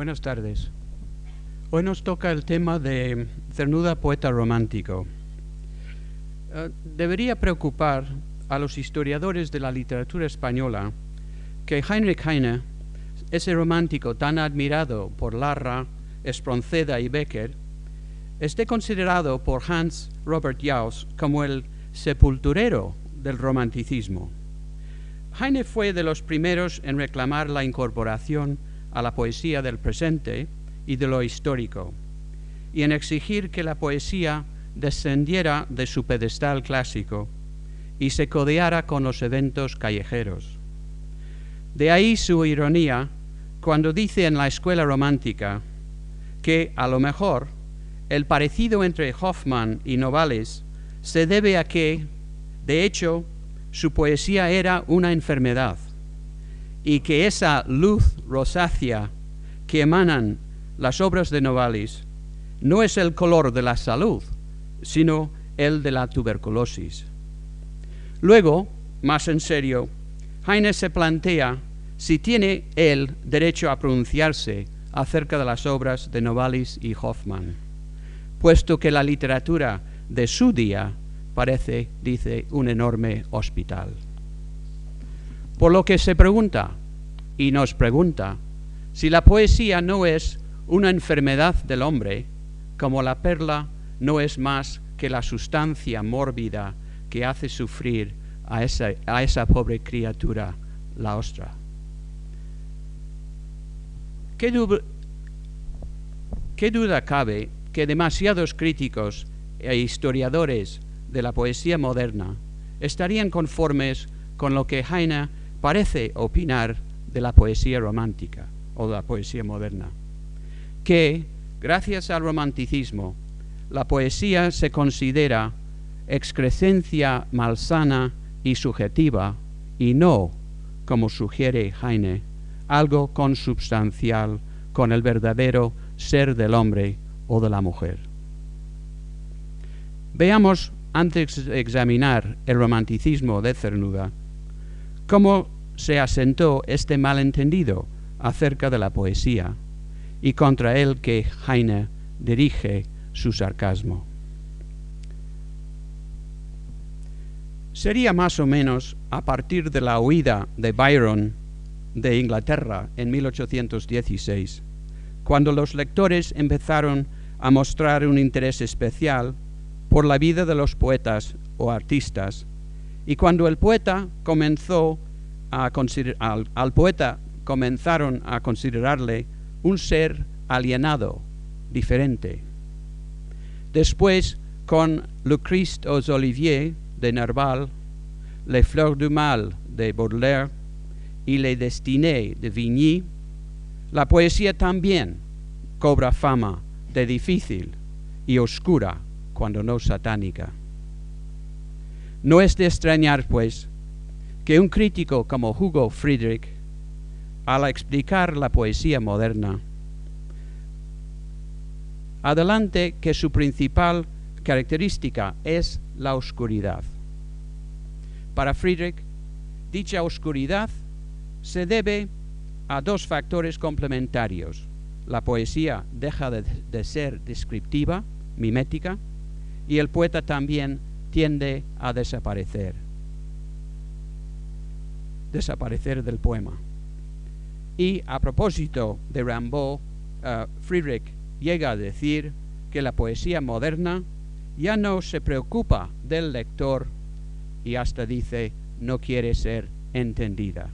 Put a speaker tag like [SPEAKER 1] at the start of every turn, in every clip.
[SPEAKER 1] Buenas tardes. Hoy nos toca el tema de Cernuda Poeta Romántico. Eh, debería preocupar a los historiadores de la literatura española que Heinrich Heine, ese romántico tan admirado por Larra, Espronceda y Becker, esté considerado por Hans Robert Jauss como el sepulturero del romanticismo. Heine fue de los primeros en reclamar la incorporación a la poesía del presente y de lo histórico, y en exigir que la poesía descendiera de su pedestal clásico y se codeara con los eventos callejeros. De ahí su ironía cuando dice en la escuela romántica que a lo mejor el parecido entre Hoffman y Novales se debe a que, de hecho, su poesía era una enfermedad y que esa luz rosácea que emanan las obras de Novalis no es el color de la salud, sino el de la tuberculosis. Luego, más en serio, Heine se plantea si tiene él derecho a pronunciarse acerca de las obras de Novalis y Hoffman, puesto que la literatura de su día parece, dice, un enorme hospital. Por lo que se pregunta, y nos pregunta, si la poesía no es una enfermedad del hombre, como la perla no es más que la sustancia mórbida que hace sufrir a esa, a esa pobre criatura, la ostra. ¿Qué, ¿Qué duda cabe que demasiados críticos e historiadores de la poesía moderna estarían conformes con lo que Heine parece opinar de la poesía romántica o de la poesía moderna, que gracias al romanticismo la poesía se considera excrescencia malsana y subjetiva y no, como sugiere Heine, algo consubstancial con el verdadero ser del hombre o de la mujer. Veamos, antes de examinar el romanticismo de Cernuda, cómo se asentó este malentendido acerca de la poesía y contra él que Heine dirige su sarcasmo. Sería más o menos a partir de la huida de Byron de Inglaterra en 1816, cuando los lectores empezaron a mostrar un interés especial por la vida de los poetas o artistas, y cuando el poeta comenzó a al, al poeta comenzaron a considerarle un ser alienado, diferente. Después, con Le Christ aux Oliviers de Nerval, Les Fleurs du Mal de Baudelaire y Les Destinées de Vigny, la poesía también cobra fama de difícil y oscura, cuando no satánica. No es de extrañar, pues, que un crítico como Hugo Friedrich, al explicar la poesía moderna, adelante que su principal característica es la oscuridad. Para Friedrich, dicha oscuridad se debe a dos factores complementarios. La poesía deja de, ser descriptiva, mimética, y el poeta también tiende a desaparecer desaparecer del poema. Y a propósito de Rimbaud, uh, Friedrich llega a decir que la poesía moderna ya no se preocupa del lector y hasta dice no quiere ser entendida.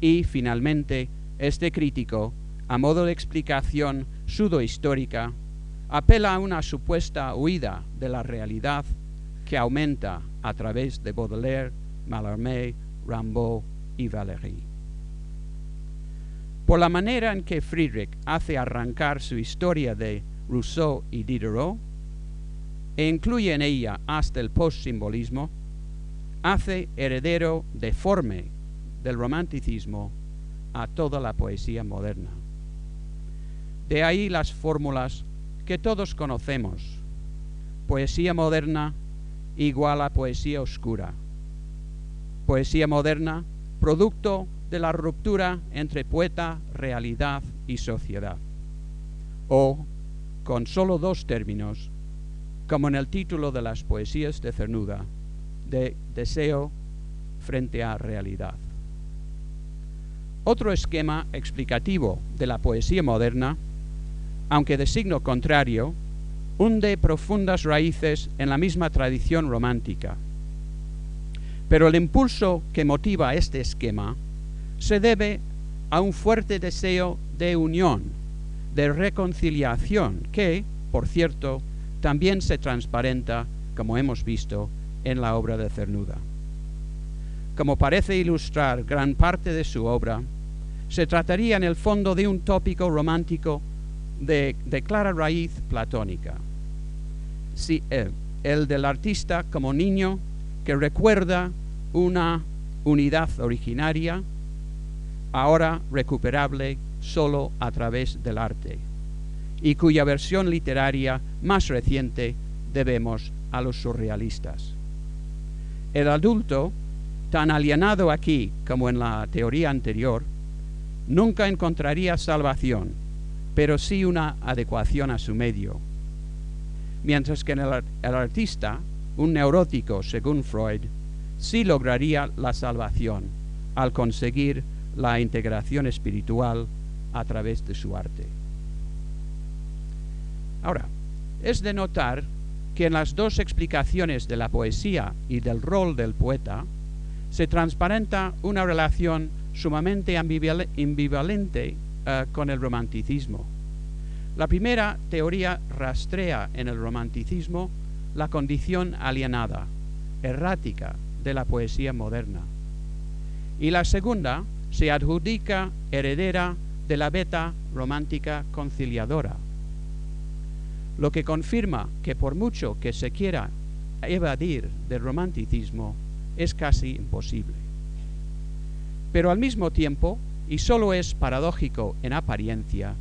[SPEAKER 1] Y finalmente, este crítico, a modo de explicación pseudo-histórica, apela a una supuesta huida de la realidad que aumenta a través de Baudelaire, Mallarmé, Rimbaud y Valéry. Por la manera en que Friedrich hace arrancar su historia de Rousseau y Diderot, e incluye en ella hasta el postsimbolismo, hace heredero deforme del romanticismo a toda la poesía moderna. De ahí las fórmulas que todos conocemos. Poesía moderna igual a poesía oscura poesía moderna, producto de la ruptura entre poeta, realidad y sociedad. O, con solo dos términos, como en el título de las poesías de Cernuda, de deseo frente a realidad. Otro esquema explicativo de la poesía moderna, aunque de signo contrario, hunde profundas raíces en la misma tradición romántica. Pero el impulso que motiva este esquema se debe a un fuerte deseo de unión, de reconciliación, que, por cierto, también se transparenta, como hemos visto, en la obra de Cernuda. Como parece ilustrar gran parte de su obra, se trataría en el fondo de un tópico romántico de, clara raíz platónica. Eh, el del artista como niño que recuerda una unidad originaria, ahora recuperable solo a través del arte, y cuya versión literaria más reciente debemos a los surrealistas. El adulto, tan alienado aquí como en la teoría anterior, nunca encontraría salvación, pero sí una adecuación a su medio. Mientras que el, el artista, un neurótico según Freud, sí lograría la salvación al conseguir la integración espiritual a través de su arte. Ahora, es de notar que en las dos explicaciones de la poesía y del rol del poeta se transparenta una relación sumamente ambivalente eh, con el romanticismo. La primera teoría rastrea en el romanticismo la condición alienada, errática de la poesía moderna. Y la segunda se adjudica heredera de la beta romántica conciliadora, lo que confirma que por mucho que se quiera evadir del romanticismo, es casi imposible. Pero al mismo tiempo, y solo es paradójico en apariencia,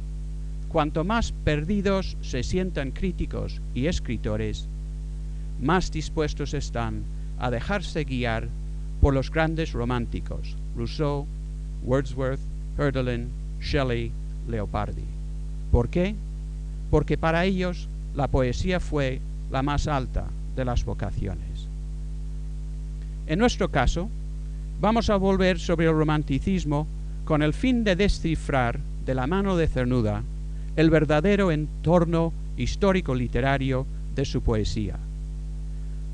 [SPEAKER 1] cuanto más perdidos se sientan críticos y escritores, más dispuestos están a dejarse guiar por los grandes románticos, Rousseau, Wordsworth, Hölderlin, Shelley, Leopardi. ¿Por qué? Porque para ellos la poesía fue la más alta de las vocaciones. En nuestro caso, vamos a volver sobre el romanticismo con el fin de descifrar de la mano de Cernuda el verdadero entorno histórico-literario de su poesía.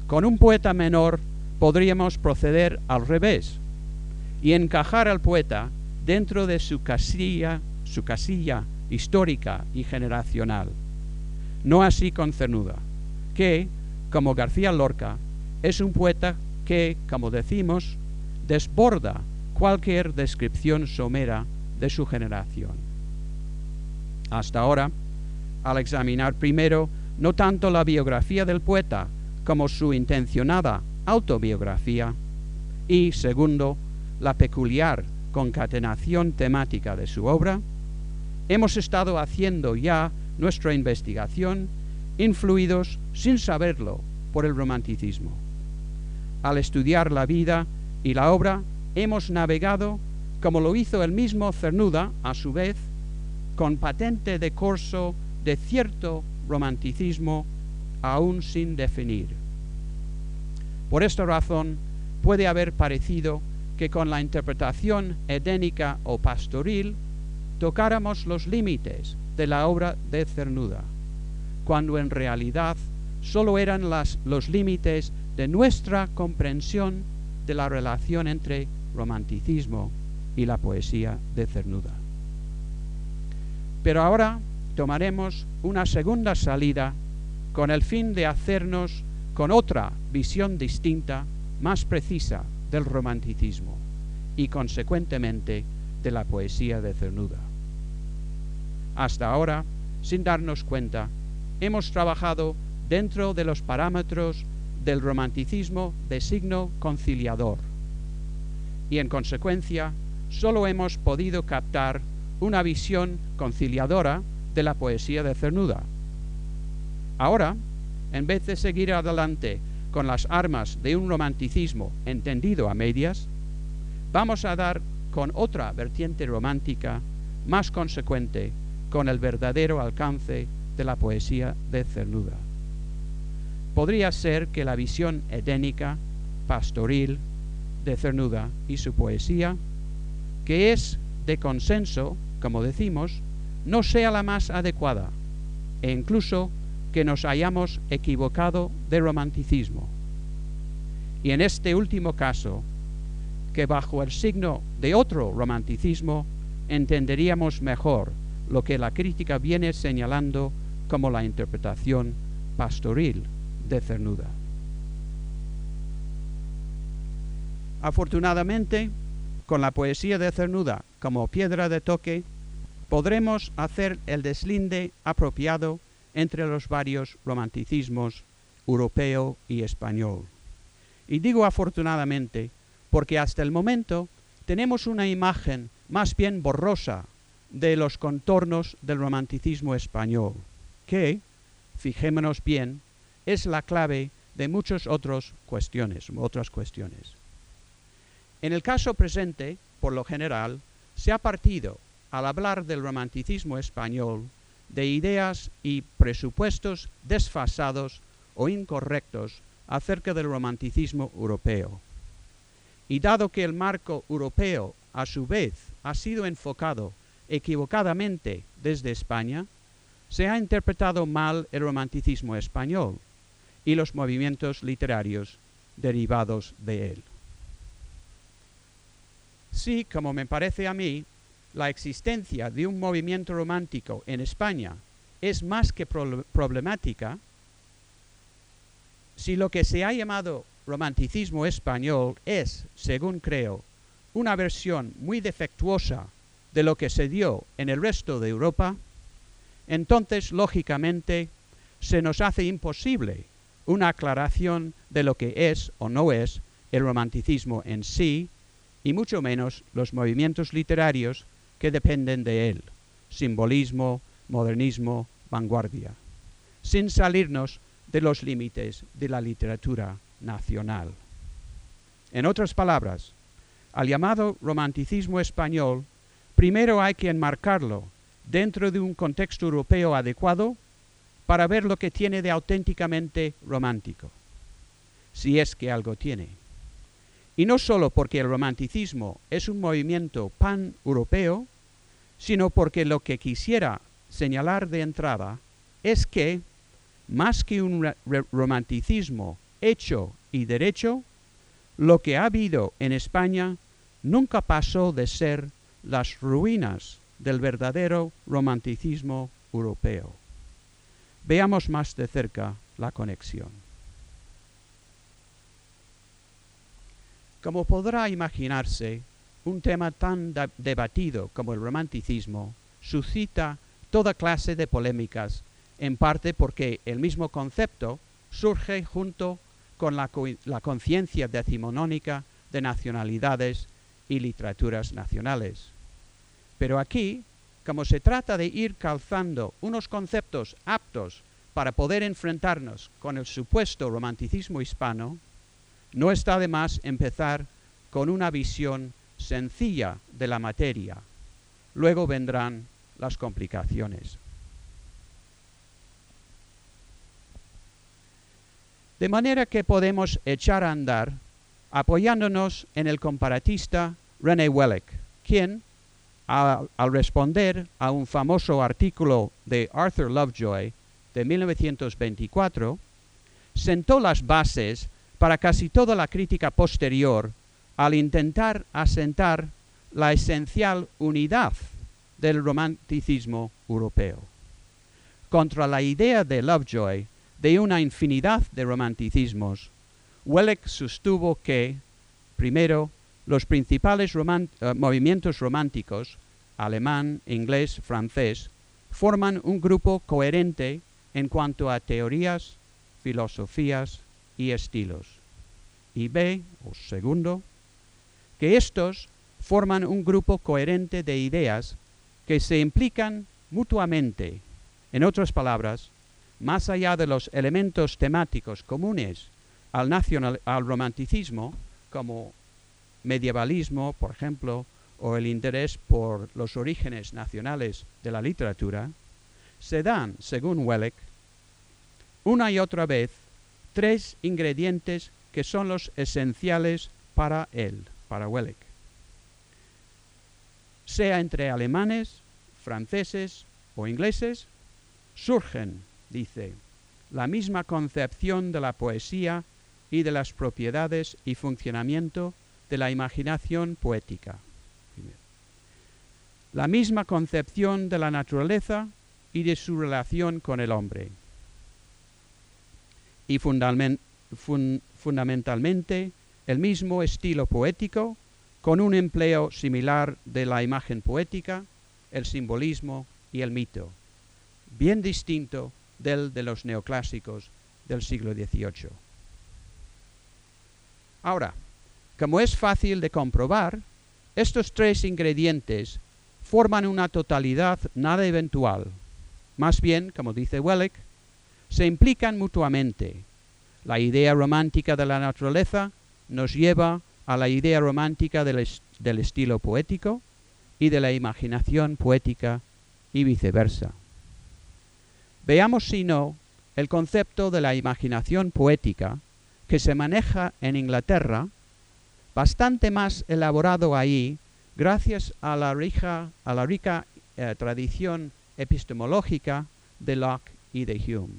[SPEAKER 1] Con un poeta menor podríamos proceder al revés y encajar al poeta dentro de su casilla, su casilla histórica y generacional. No así con Cernuda, que, como García Lorca, es un poeta que, como decimos, desborda cualquier descripción somera de su generación. Hasta ahora, al examinar primero no tanto la biografía del poeta como su intencionada autobiografía, y segundo, la peculiar concatenación temática de su obra, hemos estado haciendo ya nuestra investigación influidos sin saberlo por el romanticismo. Al estudiar la vida y la obra, hemos navegado, como lo hizo el mismo Cernuda, a su vez, con patente de corso de cierto romanticismo aún sin definir. Por esta razón, puede haber parecido que con la interpretación edénica o pastoril tocáramos los límites de la obra de Cernuda, cuando en realidad sólo eran los límites de nuestra comprensión de la relación entre romanticismo y la poesía de Cernuda. Pero ahora tomaremos una segunda salida con el fin de hacernos con otra visión distinta, más precisa del romanticismo y consecuentemente de la poesía de Cernuda. Hasta ahora, sin darnos cuenta, hemos trabajado dentro de los parámetros del romanticismo de signo conciliador y en consecuencia solo hemos podido captar una visión conciliadora de la poesía de Cernuda. Ahora, en vez de seguir adelante con las armas de un romanticismo entendido a medias, vamos a dar con otra vertiente romántica más consecuente con el verdadero alcance de la poesía de Cernuda. Podría ser que la visión edénica, pastoril, de Cernuda y su poesía, que es de consenso, como decimos, no sea la más adecuada, e incluso que nos hayamos equivocado de romanticismo. Y en este último caso, que bajo el signo de otro romanticismo entenderíamos mejor lo que la crítica viene señalando como la interpretación pastoril de Cernuda. Afortunadamente, con la poesía de Cernuda como piedra de toque, podremos hacer el deslinde apropiado entre los varios romanticismos europeo y español. Y digo afortunadamente porque hasta el momento tenemos una imagen más bien borrosa de los contornos del romanticismo español, que, fijémonos bien, es la clave de muchas otras cuestiones, otras cuestiones. En el caso presente, por lo general, se ha partido, al hablar del romanticismo español, de ideas y presupuestos desfasados o incorrectos acerca del romanticismo europeo. Y dado que el marco europeo, a su vez, ha sido enfocado equivocadamente desde España, se ha interpretado mal el romanticismo español y los movimientos literarios derivados de él. Sí, como me parece a mí, la existencia de un movimiento romántico en España es más que problemática, si lo que se ha llamado romanticismo español es, según creo, una versión muy defectuosa de lo que se dio en el resto de Europa, entonces, lógicamente, se nos hace imposible una aclaración de lo que es o no es el romanticismo en sí y mucho menos los movimientos literarios que dependen de él, simbolismo, modernismo, vanguardia, sin salirnos de los límites de la literatura nacional. En otras palabras, al llamado romanticismo español, primero hay que enmarcarlo dentro de un contexto europeo adecuado para ver lo que tiene de auténticamente romántico, si es que algo tiene. Y no solo porque el romanticismo es un movimiento pan-europeo, sino porque lo que quisiera señalar de entrada es que, más que un romanticismo hecho y derecho, lo que ha habido en España nunca pasó de ser las ruinas del verdadero romanticismo europeo. Veamos más de cerca la conexión. Como podrá imaginarse, un tema tan debatido como el romanticismo suscita toda clase de polémicas, en parte porque el mismo concepto surge junto con la, la conciencia decimonónica de nacionalidades y literaturas nacionales. Pero aquí, como se trata de ir calzando unos conceptos aptos para poder enfrentarnos con el supuesto romanticismo hispano, no está de más empezar con una visión sencilla de la materia. Luego vendrán las complicaciones. De manera que podemos echar a andar apoyándonos en el comparatista René Welleck, quien, al responder a un famoso artículo de Arthur Lovejoy de 1924, sentó las bases para casi toda la crítica posterior al intentar asentar la esencial unidad del romanticismo europeo. Contra la idea de Lovejoy de una infinidad de romanticismos, Welleck sostuvo que, primero, los principales eh, movimientos románticos, alemán, inglés, francés, forman un grupo coherente en cuanto a teorías, filosofías, y estilos. Y B, o segundo, que estos forman un grupo coherente de ideas que se implican mutuamente. En otras palabras, más allá de los elementos temáticos comunes al, al romanticismo, como medievalismo, por ejemplo, o el interés por los orígenes nacionales de la literatura, se dan, según Welleck, una y otra vez tres ingredientes que son los esenciales para él, para Welleck. Sea entre alemanes, franceses o ingleses, surgen, dice, la misma concepción de la poesía y de las propiedades y funcionamiento de la imaginación poética. La misma concepción de la naturaleza y de su relación con el hombre. Y fundamentalmente el mismo estilo poético con un empleo similar de la imagen poética, el simbolismo y el mito, bien distinto del de los neoclásicos del siglo XVIII. Ahora, como es fácil de comprobar, estos tres ingredientes forman una totalidad nada eventual. Más bien, como dice Welleck, se implican mutuamente. La idea romántica de la naturaleza nos lleva a la idea romántica del, del estilo poético y de la imaginación poética y viceversa. Veamos, si no, el concepto de la imaginación poética que se maneja en Inglaterra, bastante más elaborado ahí, gracias a la rica, a la rica eh, tradición epistemológica de Locke y de Hume.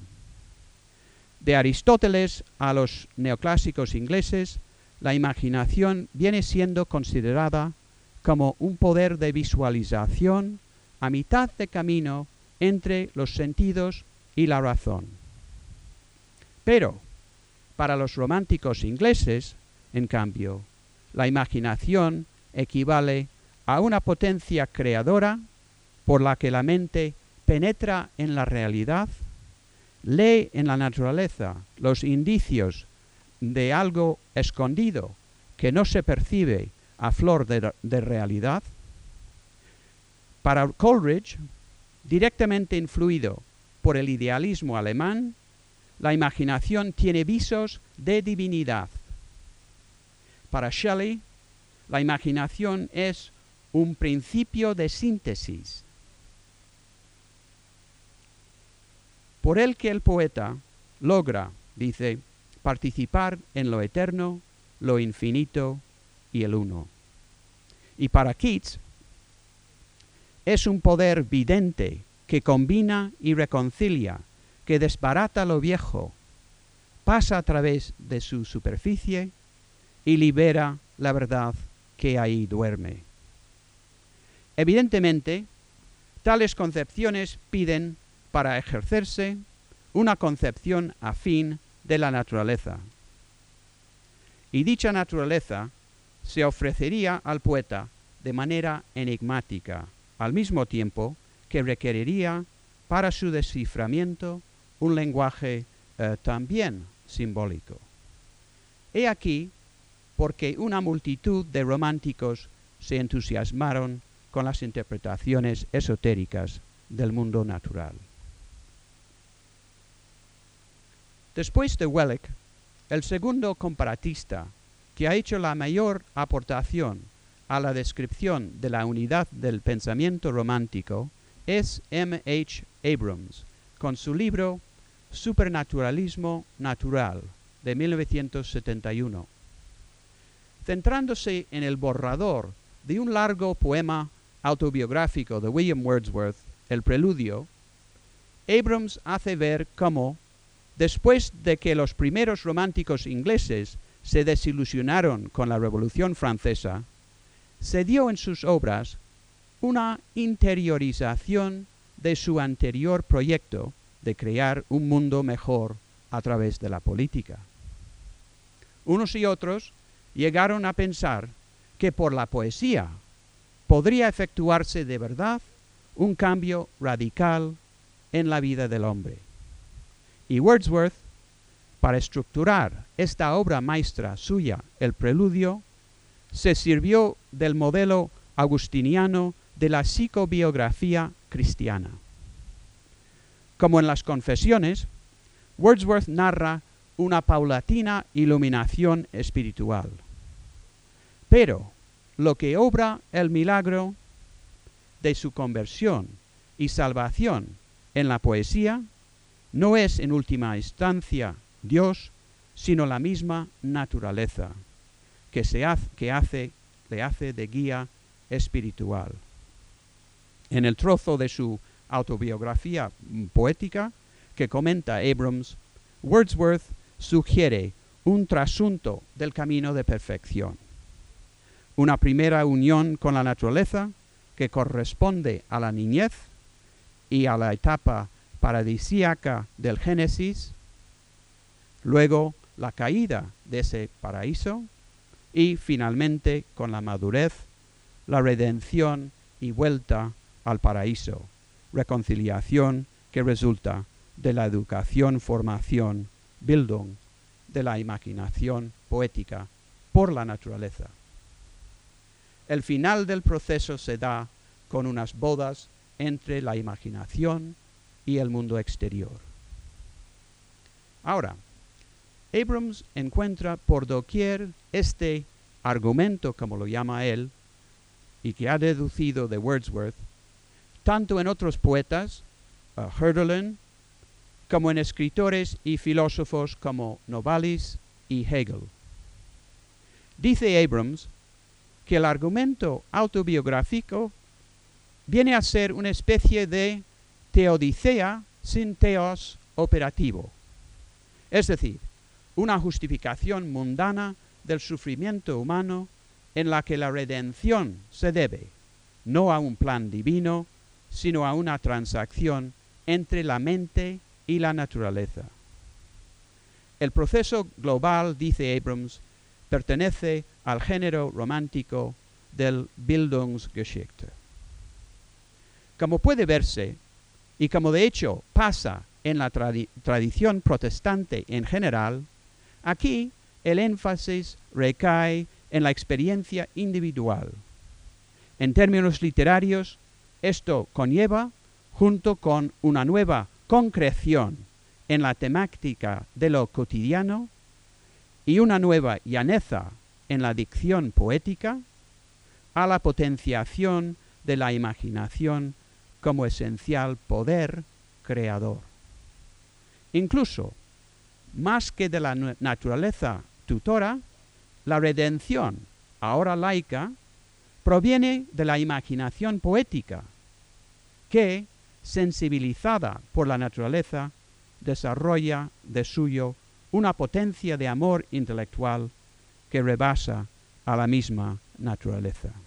[SPEAKER 1] De Aristóteles a los neoclásicos ingleses, la imaginación viene siendo considerada como un poder de visualización a mitad de camino entre los sentidos y la razón. Pero, para los románticos ingleses, en cambio, la imaginación equivale a una potencia creadora por la que la mente penetra en la realidad, lee en la naturaleza los indicios de algo escondido que no se percibe a flor de, realidad. Para Coleridge, directamente influido por el idealismo alemán, la imaginación tiene visos de divinidad. Para Shelley, la imaginación es un principio de síntesis, por el que el poeta logra, dice, participar en lo eterno, lo infinito y el uno. Y para Keats, es un poder vidente que combina y reconcilia, que desbarata lo viejo, pasa a través de su superficie y libera la verdad que ahí duerme. Evidentemente, tales concepciones piden para ejercerse una concepción afín de la naturaleza. Y dicha naturaleza se ofrecería al poeta de manera enigmática, al mismo tiempo que requeriría para su desciframiento un lenguaje eh, también simbólico. He aquí porque una multitud de románticos se entusiasmaron con las interpretaciones esotéricas del mundo natural. Después de Welleck, el segundo comparatista que ha hecho la mayor aportación a la descripción de la unidad del pensamiento romántico es M. H. Abrams, con su libro Supernaturalismo Natural de 1971. Centrándose en el borrador de un largo poema autobiográfico de William Wordsworth, El Preludio, Abrams hace ver cómo, después de que los primeros románticos ingleses se desilusionaron con la Revolución Francesa, se dio en sus obras una interiorización de su anterior proyecto de crear un mundo mejor a través de la política. Unos y otros llegaron a pensar que por la poesía podría efectuarse de verdad un cambio radical en la vida del hombre. Y Wordsworth, para estructurar esta obra maestra suya, el preludio, se sirvió del modelo agustiniano de la psicobiografía cristiana. Como en las confesiones, Wordsworth narra una paulatina iluminación espiritual. Pero lo que obra el milagro de su conversión y salvación en la poesía no es en última instancia Dios, sino la misma naturaleza que, se hace, que hace, le hace de guía espiritual. En el trozo de su autobiografía poética que comenta Abrams, Wordsworth sugiere un trasunto del camino de perfección. Una primera unión con la naturaleza que corresponde a la niñez y a la etapa paradisíaca del Génesis, luego la caída de ese paraíso y finalmente con la madurez, la redención y vuelta al paraíso, reconciliación que resulta de la educación, formación, Bildung, de la imaginación poética por la naturaleza. El final del proceso se da con unas bodas entre la imaginación y el mundo exterior. Ahora, Abrams encuentra por doquier este argumento, como lo llama él, y que ha deducido de Wordsworth, tanto en otros poetas, uh, como en escritores y filósofos como Novalis y Hegel. Dice Abrams que el argumento autobiográfico viene a ser una especie de teodicea sin teos operativo, es decir, una justificación mundana del sufrimiento humano en la que la redención se debe no a un plan divino, sino a una transacción entre la mente y la naturaleza. El proceso global, dice Abrams, pertenece al género romántico del Bildungsgeschichte. Como puede verse, y como de hecho pasa en la tradición protestante en general, aquí el énfasis recae en la experiencia individual. En términos literarios, esto conlleva, junto con una nueva concreción en la temática de lo cotidiano y una nueva llaneza en la dicción poética, a la potenciación de la imaginación como esencial poder creador. Incluso, más que de la naturaleza tutora, la redención, ahora laica, proviene de la imaginación poética, que, sensibilizada por la naturaleza, desarrolla de suyo una potencia de amor intelectual que rebasa a la misma naturaleza.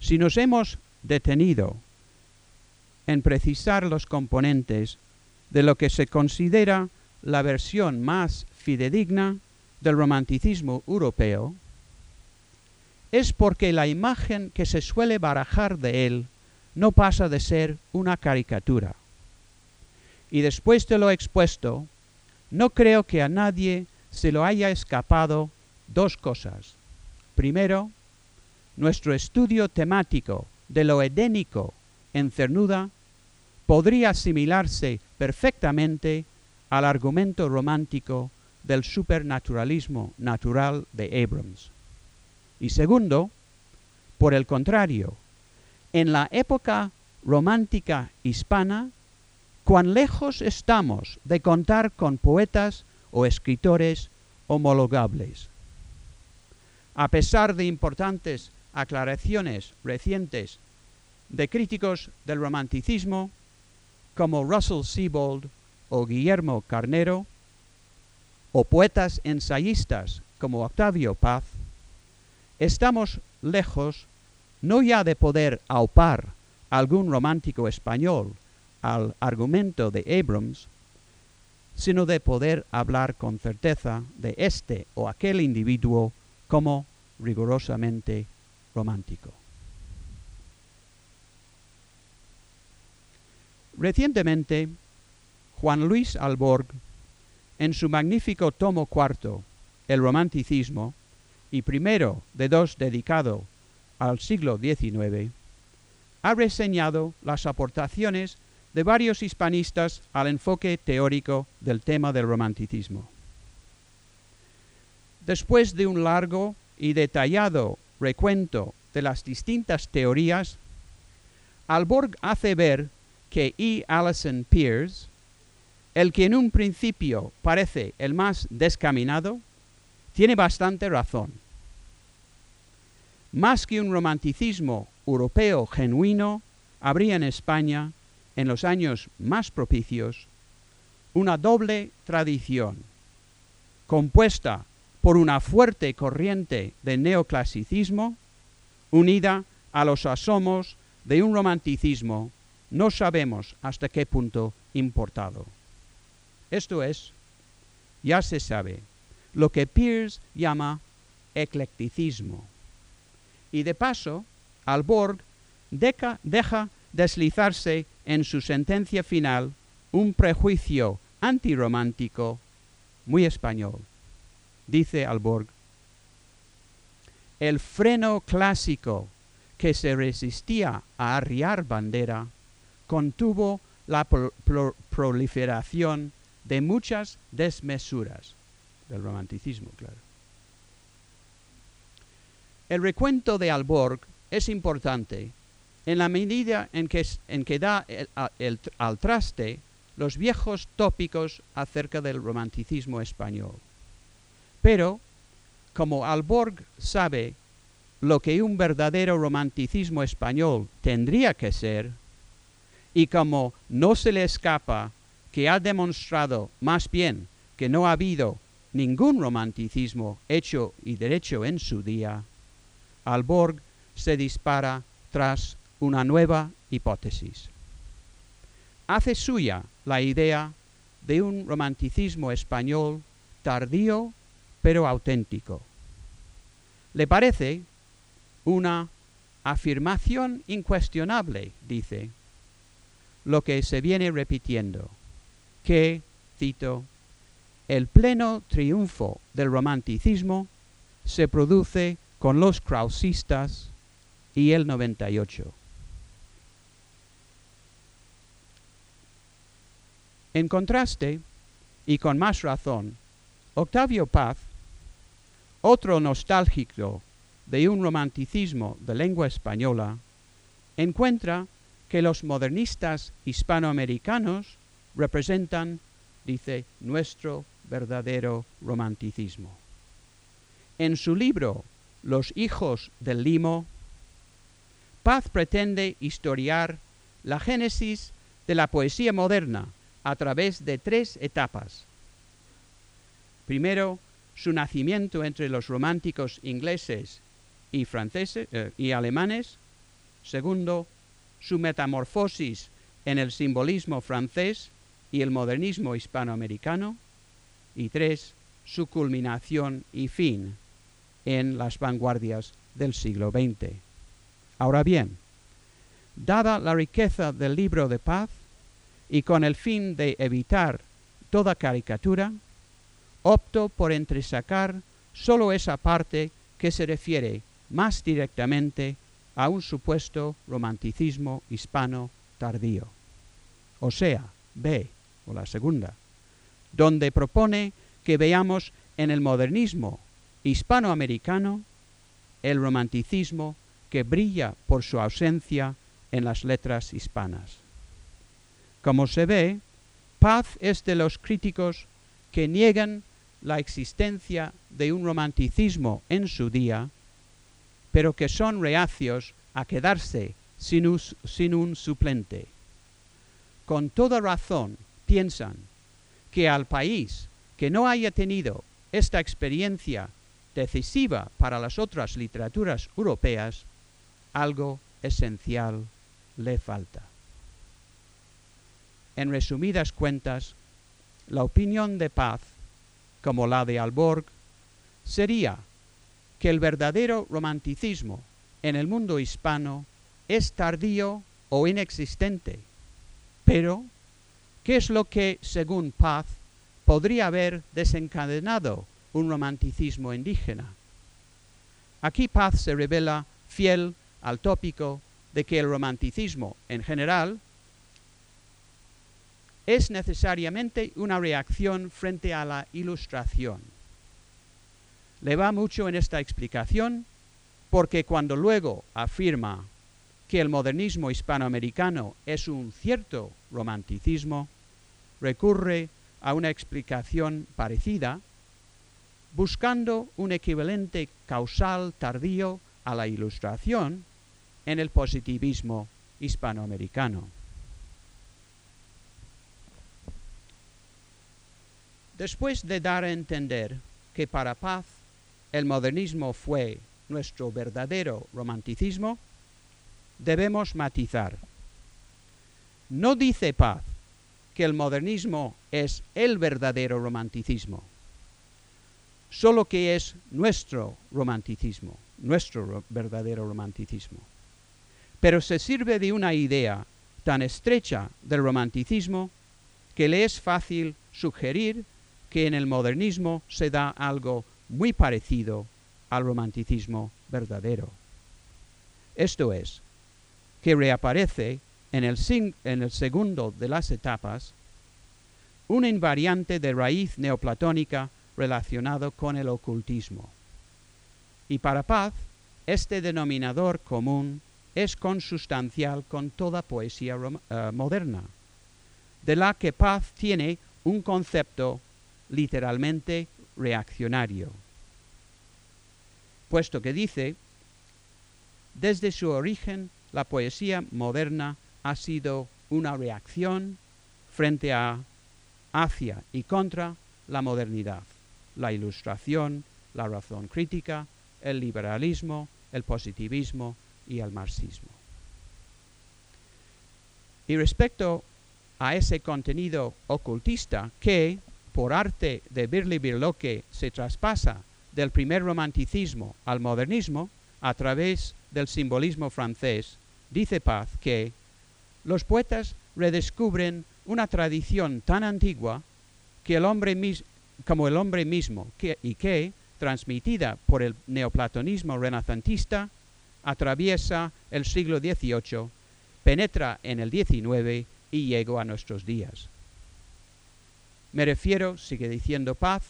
[SPEAKER 1] Si nos hemos detenido en precisar los componentes de lo que se considera la versión más fidedigna del romanticismo europeo, es porque la imagen que se suele barajar de él no pasa de ser una caricatura. Y después de lo expuesto, no creo que a nadie se lo haya escapado dos cosas. Primero, nuestro estudio temático de lo edénico en Cernuda podría asimilarse perfectamente al argumento romántico del supernaturalismo natural de Abrams. Y segundo, por el contrario, en la época romántica hispana, cuán lejos estamos de contar con poetas o escritores homologables. A pesar de importantes aclaraciones recientes de críticos del romanticismo como Russell Siebold o Guillermo Carnero, o poetas ensayistas como Octavio Paz, estamos lejos no ya de poder aupar algún romántico español al argumento de Abrams, sino de poder hablar con certeza de este o aquel individuo como rigurosamente romántico. Recientemente, Juan Luis Alborg, en su magnífico tomo cuarto, El romanticismo, y primero de dos dedicado al siglo XIX, ha reseñado las aportaciones de varios hispanistas al enfoque teórico del tema del romanticismo. Después de un largo y detallado recuento de las distintas teorías, Alborg hace ver que E. Allison Pierce, el que en un principio parece el más descaminado, tiene bastante razón. Más que un romanticismo europeo genuino, habría en España, en los años más propicios, una doble tradición, compuesta por una fuerte corriente de neoclasicismo, unida a los asomos de un romanticismo, no sabemos hasta qué punto importado. Esto es, ya se sabe, lo que Peirce llama eclecticismo. Y de paso, Alborg deja, deja deslizarse en su sentencia final un prejuicio antirromántico muy español. Dice Alborg, el freno clásico que se resistía a arriar bandera contuvo la proliferación de muchas desmesuras del romanticismo, claro. El recuento de Alborg es importante en la medida en que, en que da al traste los viejos tópicos acerca del romanticismo español. Pero, como Alborg sabe lo que un verdadero romanticismo español tendría que ser, y como no se le escapa que ha demostrado más bien que no ha habido ningún romanticismo hecho y derecho en su día, Alborg se dispara tras una nueva hipótesis. Hace suya la idea de un romanticismo español tardío pero auténtico. Le parece una afirmación incuestionable, dice, lo que se viene repitiendo, que, cito, el pleno triunfo del romanticismo se produce con los krausistas y el 98. En contraste, y con más razón, Octavio Paz, otro nostálgico de un romanticismo de lengua española, encuentra que los modernistas hispanoamericanos representan, dice, nuestro verdadero romanticismo. En su libro Los hijos del limo, Paz pretende historiar la génesis de la poesía moderna a través de tres etapas. Primero, su nacimiento entre los románticos ingleses y franceses eh, y alemanes. Segundo, su metamorfosis en el simbolismo francés y el modernismo hispanoamericano. Y tres, su culminación y fin en las vanguardias del siglo XX. Ahora bien, dada la riqueza del libro de paz y con el fin de evitar toda caricatura, opto por entresacar solo esa parte que se refiere más directamente a un supuesto romanticismo hispano tardío. O sea, B, o la segunda, donde propone que veamos en el modernismo hispanoamericano el romanticismo que brilla por su ausencia en las letras hispanas. Como se ve, Paz es de los críticos que niegan la existencia de un romanticismo en su día, pero que son reacios a quedarse sin un, sin un suplente. Con toda razón piensan que al país que no haya tenido esta experiencia decisiva para las otras literaturas europeas, algo esencial le falta. En resumidas cuentas, la opinión de Paz, como la de Alborg, sería que el verdadero romanticismo en el mundo hispano es tardío o inexistente. Pero, ¿qué es lo que, según Paz, podría haber desencadenado un romanticismo indígena? Aquí Paz se revela fiel al tópico de que el romanticismo en general es necesariamente una reacción frente a la ilustración. le va mucho en esta explicación porque cuando luego afirma que el modernismo hispanoamericano es un cierto romanticismo, recurre a una explicación parecida, buscando un equivalente causal tardío a la ilustración en el positivismo hispanoamericano. Después de dar a entender que para Paz el modernismo fue nuestro verdadero romanticismo, debemos matizar. No dice Paz que el modernismo es el verdadero romanticismo, solo que es nuestro romanticismo, nuestro verdadero romanticismo. Pero se sirve de una idea tan estrecha del romanticismo que le es fácil sugerir que en el modernismo se da algo muy parecido al romanticismo verdadero. Esto es, que reaparece en el, segundo de las etapas un invariante de raíz neoplatónica relacionado con el ocultismo. Y para Paz, este denominador común es consustancial con toda poesía eh, moderna, de la que Paz tiene un concepto literalmente reaccionario, puesto que dice, desde su origen la poesía moderna ha sido una reacción frente a, hacia y contra la modernidad, la ilustración, la razón crítica, el liberalismo, el positivismo y el marxismo. Y respecto a ese contenido ocultista que, por arte de Birli Birloque, se traspasa del primer romanticismo al modernismo a través del simbolismo francés, dice Paz que los poetas redescubren una tradición tan antigua que el hombre como el hombre mismo y que, transmitida por el neoplatonismo renacentista, atraviesa el siglo XVIII, penetra en el XIX y llegó a nuestros días. Me refiero, sigue diciendo Paz,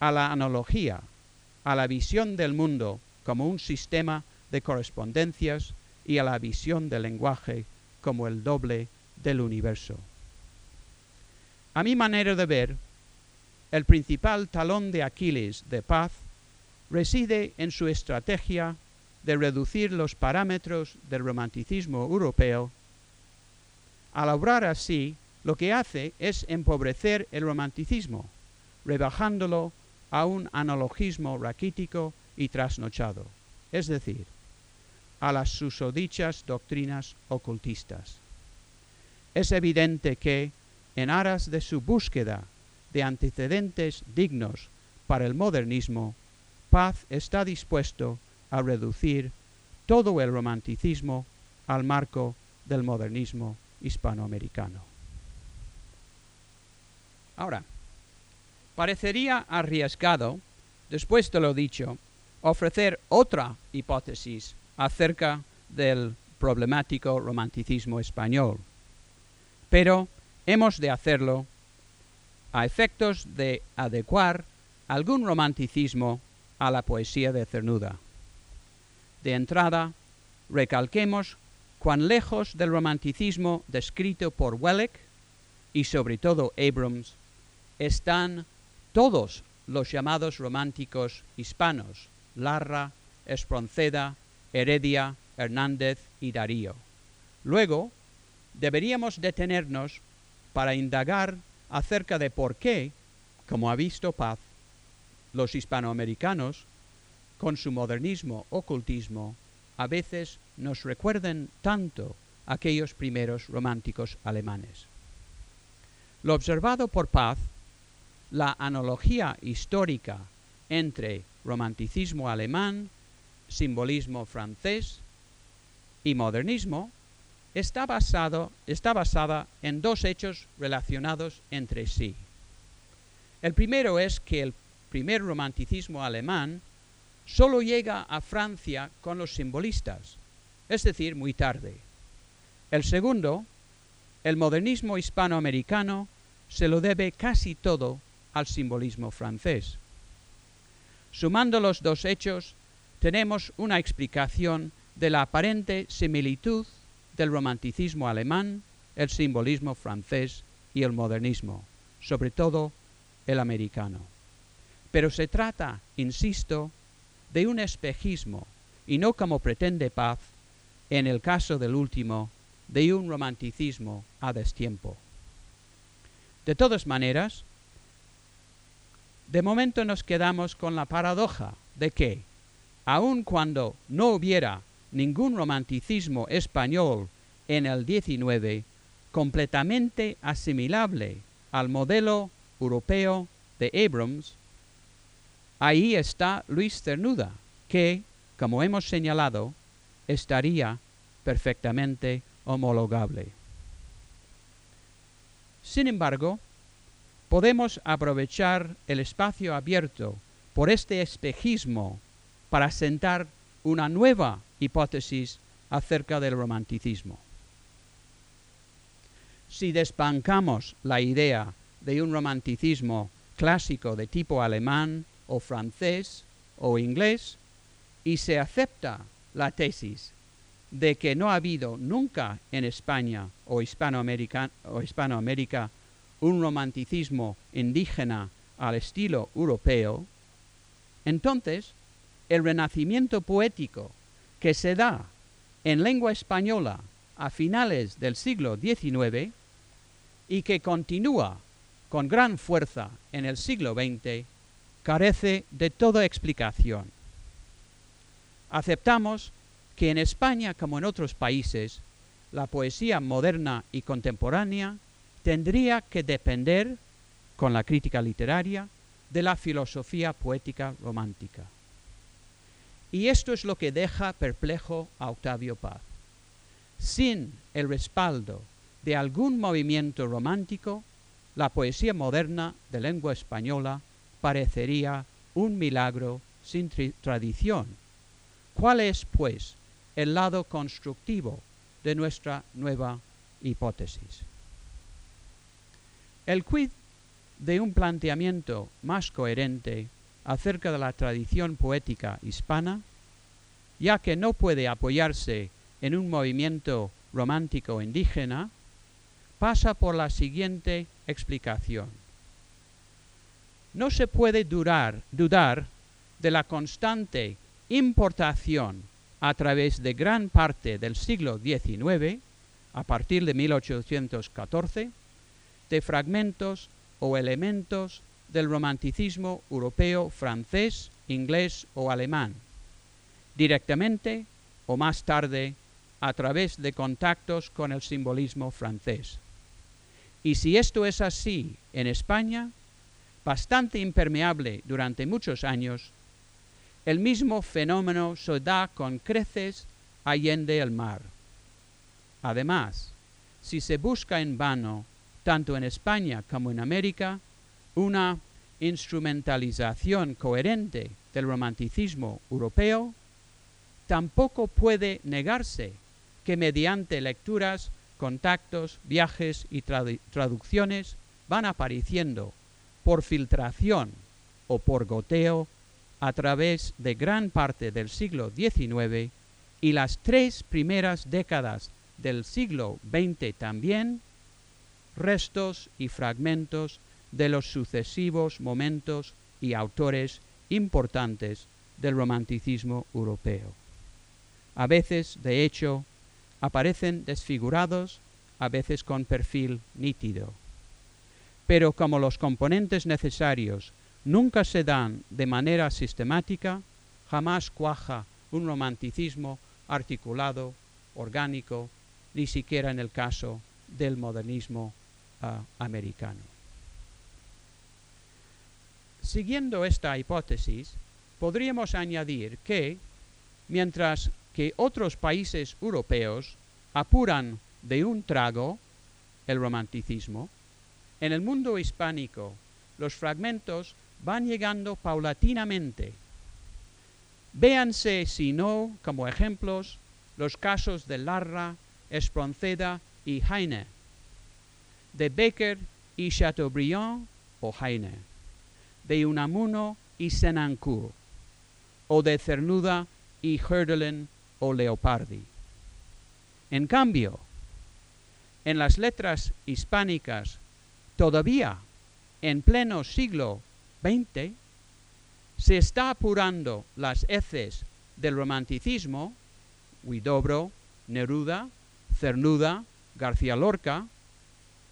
[SPEAKER 1] a la analogía, a la visión del mundo como un sistema de correspondencias y a la visión del lenguaje como el doble del universo. A mi manera de ver, el principal talón de Aquiles de paz reside en su estrategia de reducir los parámetros del romanticismo europeo. Al obrar así, lo que hace es empobrecer el romanticismo, rebajándolo a un analogismo raquítico y trasnochado, es decir, a las susodichas doctrinas ocultistas. Es evidente que, en aras de su búsqueda de antecedentes dignos para el modernismo, Paz está dispuesto a reducir todo el romanticismo al marco del modernismo hispanoamericano. Ahora, parecería arriesgado, después de lo dicho, ofrecer otra hipótesis acerca del problemático romanticismo español. Pero hemos de hacerlo a efectos de adecuar algún romanticismo a la poesía de Cernuda. De entrada, recalquemos cuán lejos del romanticismo descrito por Welleck y sobre todo Abrams están todos los llamados románticos hispanos, Larra, Espronceda, Heredia, Hernández y Darío. Luego, deberíamos detenernos para indagar acerca de por qué, como ha visto Paz, los hispanoamericanos, con su modernismo ocultismo, a veces nos recuerden tanto aquellos primeros románticos alemanes. Lo observado por Paz, la analogía histórica entre romanticismo alemán simbolismo francés y modernismo, está, basado, está basada en dos hechos relacionados entre sí. El primero es que el primer romanticismo alemán solo llega a Francia con los simbolistas, es decir, muy tarde. El segundo, el modernismo hispanoamericano, se lo debe casi todo al simbolismo francés. Sumando los dos hechos, tenemos una explicación de la aparente similitud del romanticismo alemán, el simbolismo francés y el modernismo, sobre todo el americano. Pero se trata, insisto, de un espejismo y no como pretende Paz, en el caso del último, de un romanticismo a destiempo. De todas maneras, de momento nos quedamos con la paradoja de que, aun cuando no hubiera ningún romanticismo español en el XIX completamente asimilable al modelo europeo de Abrams, ahí está Luis Cernuda, que, como hemos señalado, estaría perfectamente homologable. Sin embargo, podemos aprovechar el espacio abierto por este espejismo para sentar una nueva hipótesis acerca del romanticismo. Si despancamos la idea de un romanticismo clásico de tipo alemán o francés o inglés y se acepta la tesis de que no ha habido nunca en España o o Hispanoamérica un romanticismo indígena al estilo europeo, entonces el renacimiento poético que se da en lengua española a finales del siglo XIX y que continúa con gran fuerza en el siglo XX, carece de toda explicación. Aceptamos que en España, como en otros países, la poesía moderna y contemporánea tendría que depender, con la crítica literaria, de la filosofía poética romántica. Y esto es lo que deja perplejo a Octavio Paz. Sin el respaldo de algún movimiento romántico, la poesía moderna de lengua española parecería un milagro sin tradición. ¿Cuál es, pues, el lado constructivo de nuestra nueva hipótesis. El quid de un planteamiento más coherente acerca de la tradición poética hispana, ya que no puede apoyarse en un movimiento romántico indígena, pasa por la siguiente explicación. No se puede dudar de la constante importación a través de gran parte del siglo XIX, a partir de 1814, de fragmentos o elementos del romanticismo europeo francés, inglés o alemán, directamente o más tarde a través de contactos con el simbolismo francés. Y si esto es así en España, bastante impermeable durante muchos años, el mismo fenómeno se da con creces allende el mar. Además, si se busca en vano, tanto en España como en América, una instrumentalización coherente del romanticismo europeo, tampoco puede negarse que mediante lecturas, contactos, viajes y traducciones van apareciendo por filtración o por goteo a través de gran parte del siglo XIX y las tres primeras décadas del siglo XX también, restos y fragmentos de los sucesivos momentos y autores importantes del romanticismo europeo. A veces, de hecho, aparecen desfigurados, a veces con perfil nítido. Pero como los componentes necesarios nunca se dan de manera sistemática, jamás cuaja un romanticismo articulado, orgánico, ni siquiera en el caso del modernismo americano. Siguiendo esta hipótesis, podríamos añadir que, mientras que otros países europeos apuran de un trago el romanticismo, en el mundo hispánico los fragmentos van llegando paulatinamente. Véanse, si no, como ejemplos, los casos de Larra, Espronceda y Heine, de Becker y Chateaubriand o Heine, de Unamuno y Senancourt, o de Cernuda y Hölderlin o Leopardi. En cambio, en las letras hispánicas, todavía en pleno siglo XX, se está apurando las heces del romanticismo, Huidobro, Neruda, Cernuda, García Lorca,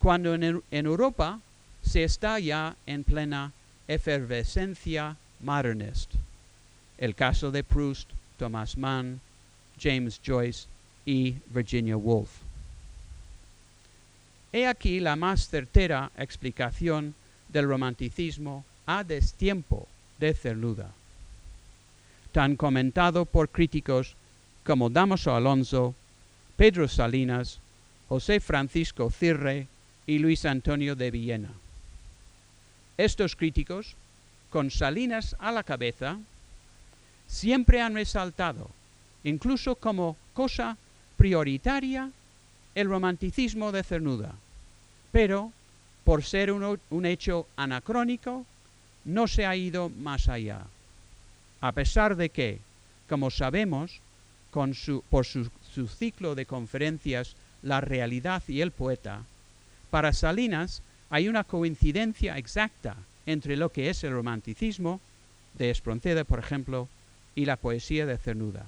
[SPEAKER 1] cuando en, Europa se está ya en plena efervescencia modernist. El caso de Proust, Thomas Mann, James Joyce y Virginia Woolf. He aquí la más certera explicación del romanticismo a destiempo de Cernuda, tan comentado por críticos como Damaso Alonso, Pedro Salinas, José Francisco Cirre y Luis Antonio de Villena. Estos críticos, con Salinas a la cabeza, siempre han resaltado, incluso como cosa prioritaria, el romanticismo de Cernuda, pero por ser un, hecho anacrónico, no se ha ido más allá, a pesar de que, como sabemos, por su, su ciclo de conferencias La realidad y el poeta, para Salinas hay una coincidencia exacta entre lo que es el romanticismo de Espronceda, por ejemplo, y la poesía de Cernuda.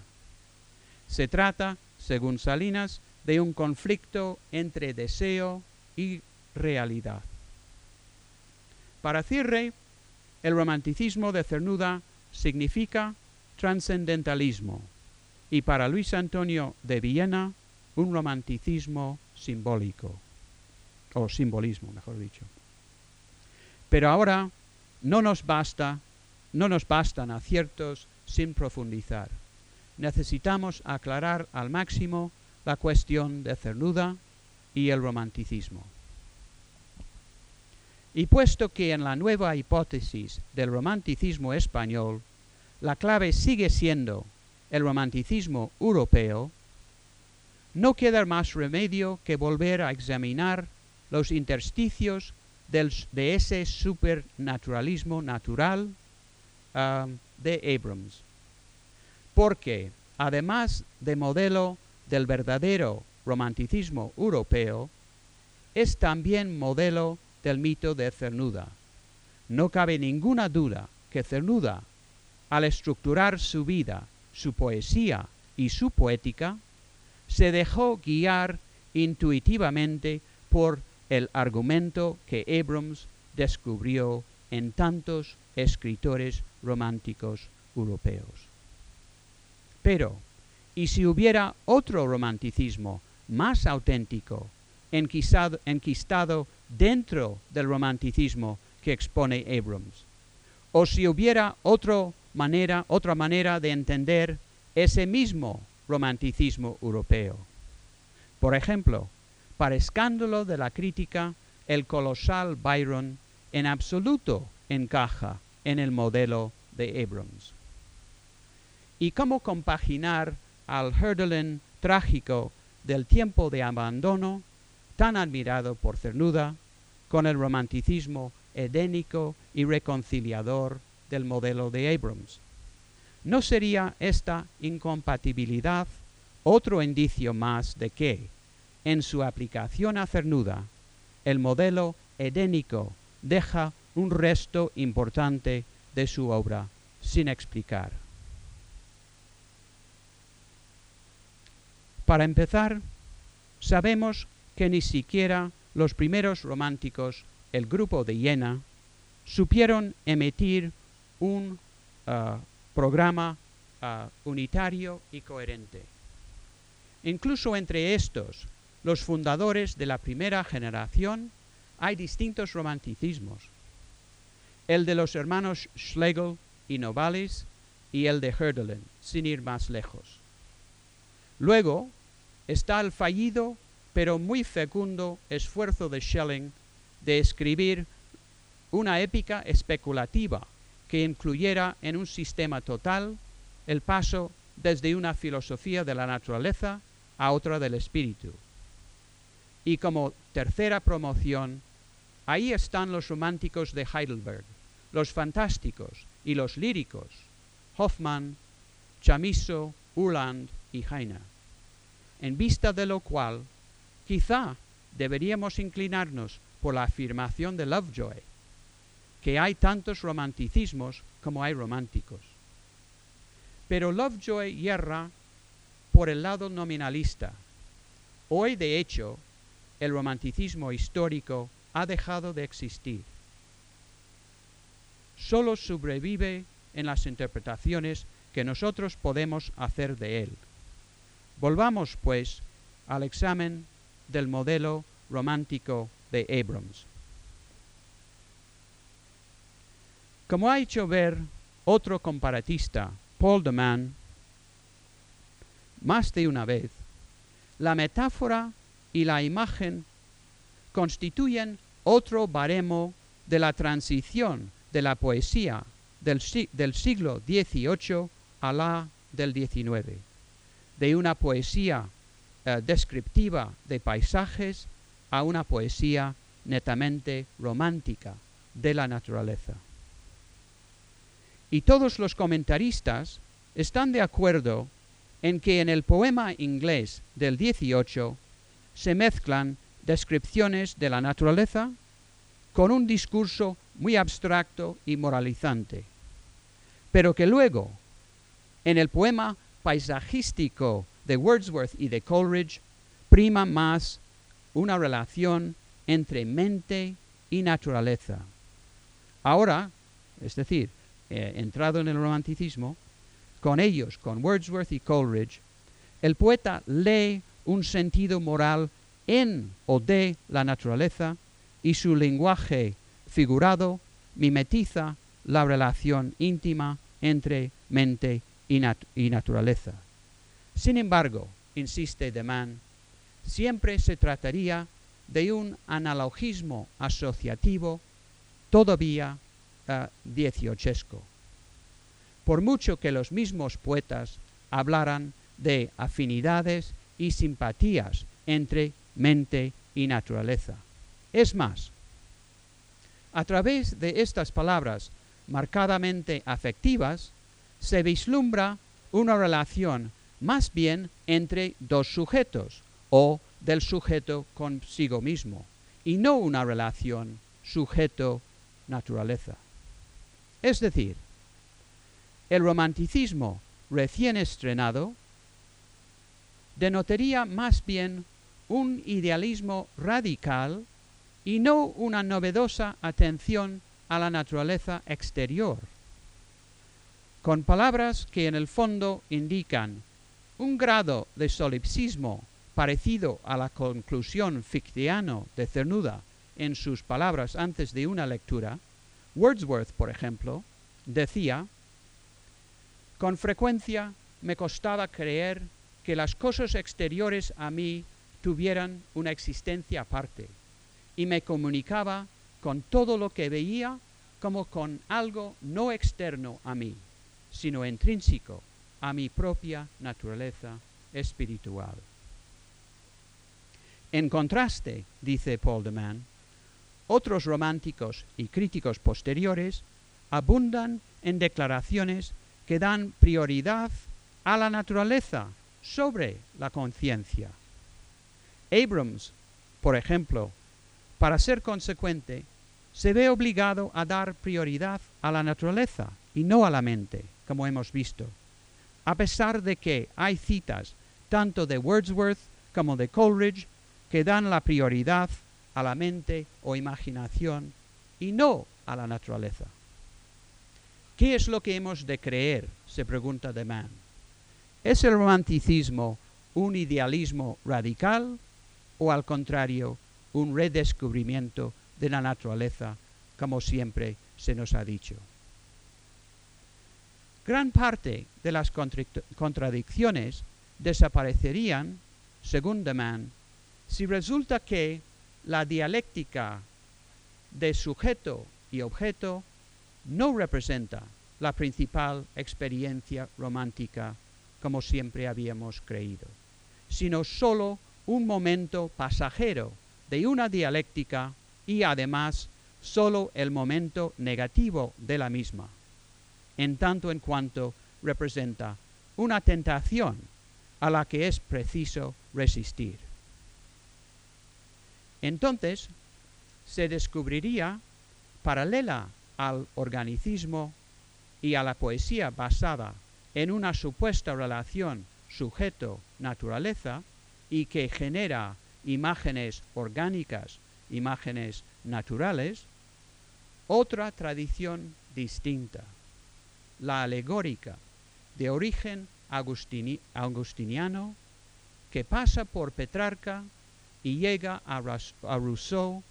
[SPEAKER 1] Se trata, según Salinas, de un conflicto entre deseo y realidad. Para Cirre, el romanticismo de Cernuda significa trascendentalismo y para Luis Antonio de Viena un romanticismo simbólico o simbolismo, mejor dicho. Pero ahora no nos basta, no nos bastan aciertos sin profundizar. Necesitamos aclarar al máximo la cuestión de Cernuda y el romanticismo. Y puesto que en la nueva hipótesis del romanticismo español la clave sigue siendo el romanticismo europeo, no queda más remedio que volver a examinar los intersticios de ese supernaturalismo natural um, de Abrams. Porque, además de modelo del verdadero romanticismo europeo, es también modelo del mito de Cernuda. No cabe ninguna duda que Cernuda, al estructurar su vida, su poesía y su poética, se dejó guiar intuitivamente por el argumento que Abrams descubrió en tantos escritores románticos europeos. Pero, ¿y si hubiera otro romanticismo más auténtico, enquistado, dentro del romanticismo que expone Abrams? ¿O si hubiera otra manera, otra manera de entender ese mismo romanticismo europeo? Por ejemplo, para escándalo de la crítica, el colosal Byron en absoluto encaja en el modelo de Abrams. ¿Y cómo compaginar al Hölderlin trágico del tiempo de abandono, tan admirado por Cernuda, con el romanticismo edénico y reconciliador del modelo de Abrams? ¿No sería esta incompatibilidad otro indicio más de que, en su aplicación a cernuda, el modelo edénico deja un resto importante de su obra sin explicar. Para empezar, sabemos que ni siquiera los primeros románticos, el grupo de Jena, supieron emitir un ah, programa ah, unitario y coherente. Incluso entre estos, los fundadores de la primera generación, hay distintos romanticismos. El de los hermanos Schlegel y Novalis y el de Hölderlin, sin ir más lejos. Luego está el fallido pero muy fecundo esfuerzo de Schelling de escribir una épica especulativa que incluyera en un sistema total el paso desde una filosofía de la naturaleza a otra del espíritu, y como tercera promoción, ahí están los románticos de Heidelberg, los fantásticos y los líricos, Hoffmann, Chamisso, Uland y Heine. En vista de lo cual, quizá deberíamos inclinarnos por la afirmación de Lovejoy, que hay tantos romanticismos como hay románticos. Pero Lovejoy hierra por el lado nominalista. Hoy, de hecho, el romanticismo histórico ha dejado de existir. Solo sobrevive en las interpretaciones que nosotros podemos hacer de él. Volvamos, pues, al examen del modelo romántico de Abrams. Como ha hecho ver otro comparatista, Paul de Man, más de una vez, la metáfora y la imagen constituyen otro baremo de la transición de la poesía del, siglo XVIII a la del XIX, de una poesía eh, descriptiva de paisajes a una poesía netamente romántica de la naturaleza. Y todos los comentaristas están de acuerdo en que en el poema inglés del 18 se mezclan descripciones de la naturaleza con un discurso muy abstracto y moralizante, pero que luego, en el poema paisajístico de Wordsworth y de Coleridge, prima más una relación entre mente y naturaleza. Ahora, es decir, entrado en el romanticismo, con ellos, con Wordsworth y Coleridge, el poeta lee un sentido moral en o de la naturaleza y su lenguaje figurado mimetiza la relación íntima entre mente y, naturaleza. Sin embargo, insiste De Man, siempre se trataría de un analogismo asociativo todavía uh, dieciochesco. Por mucho que los mismos poetas hablaran de afinidades y simpatías entre mente y naturaleza. Es más, a través de estas palabras marcadamente afectivas, se vislumbra una relación más bien entre dos sujetos o del sujeto consigo mismo y no una relación sujeto-naturaleza. Es decir, el romanticismo recién estrenado denotaría más bien un idealismo radical y no una novedosa atención a la naturaleza exterior, con palabras que en el fondo indican un grado de solipsismo parecido a la conclusión fictiano de Cernuda en sus palabras antes de una lectura, Wordsworth, por ejemplo, decía, con frecuencia me costaba creer que las cosas exteriores a mí tuvieran una existencia aparte y me comunicaba con todo lo que veía como con algo no externo a mí, sino intrínseco a mi propia naturaleza espiritual. En contraste, dice Paul de Man, otros románticos y críticos posteriores abundan en declaraciones que dan prioridad a la naturaleza sobre la conciencia. Abrams, por ejemplo, para ser consecuente, se ve obligado a dar prioridad a la naturaleza y no a la mente, como hemos visto, a pesar de que hay citas tanto de Wordsworth como de Coleridge que dan la prioridad a la mente o imaginación y no a la naturaleza. ¿Qué es lo que hemos de creer? se pregunta de Man. ¿Es el romanticismo un idealismo radical o al contrario un redescubrimiento de la naturaleza, como siempre se nos ha dicho? Gran parte de las contradicciones desaparecerían, según de Man, si resulta que la dialéctica de sujeto y objeto no representa la principal experiencia romántica como siempre habíamos creído, sino sólo un momento pasajero de una dialéctica y además sólo el momento negativo de la misma, en tanto en cuanto representa una tentación a la que es preciso resistir. Entonces, se descubriría, paralela al organicismo y a la poesía basada en una supuesta relación sujeto-naturaleza y que genera imágenes orgánicas, imágenes naturales, otra tradición distinta, la alegórica, de origen agustiniano, que pasa por Petrarca y llega a, a Rousseau,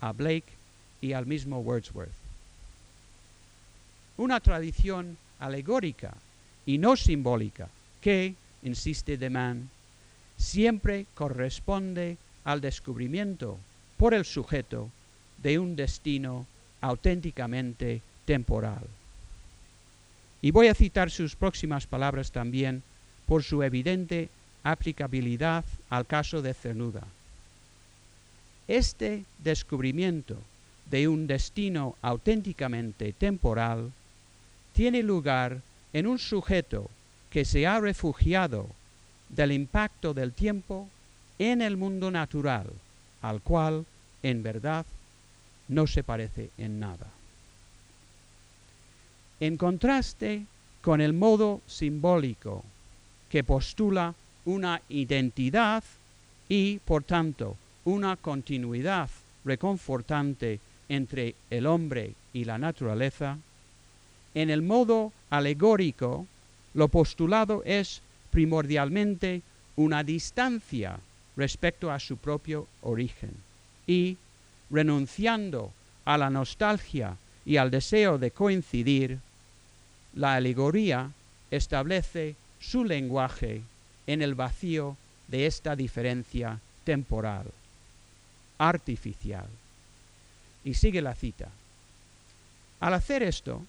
[SPEAKER 1] a Blake y al mismo Wordsworth. Una tradición alegórica y no simbólica que, insiste de Man, siempre corresponde al descubrimiento por el sujeto de un destino auténticamente temporal. Y voy a citar sus próximas palabras también por su evidente aplicabilidad al caso de Cernuda. Este descubrimiento de un destino auténticamente temporal tiene lugar en un sujeto que se ha refugiado del impacto del tiempo en el mundo natural, al cual, en verdad, no se parece en nada. En contraste con el modo simbólico que postula una identidad y, por tanto, una continuidad reconfortante entre el hombre y la naturaleza, en el modo alegórico lo postulado es primordialmente una distancia respecto a su propio origen y, renunciando a la nostalgia y al deseo de coincidir, la alegoría establece su lenguaje en el vacío de esta diferencia temporal, artificial. Y sigue la cita. Al hacer esto,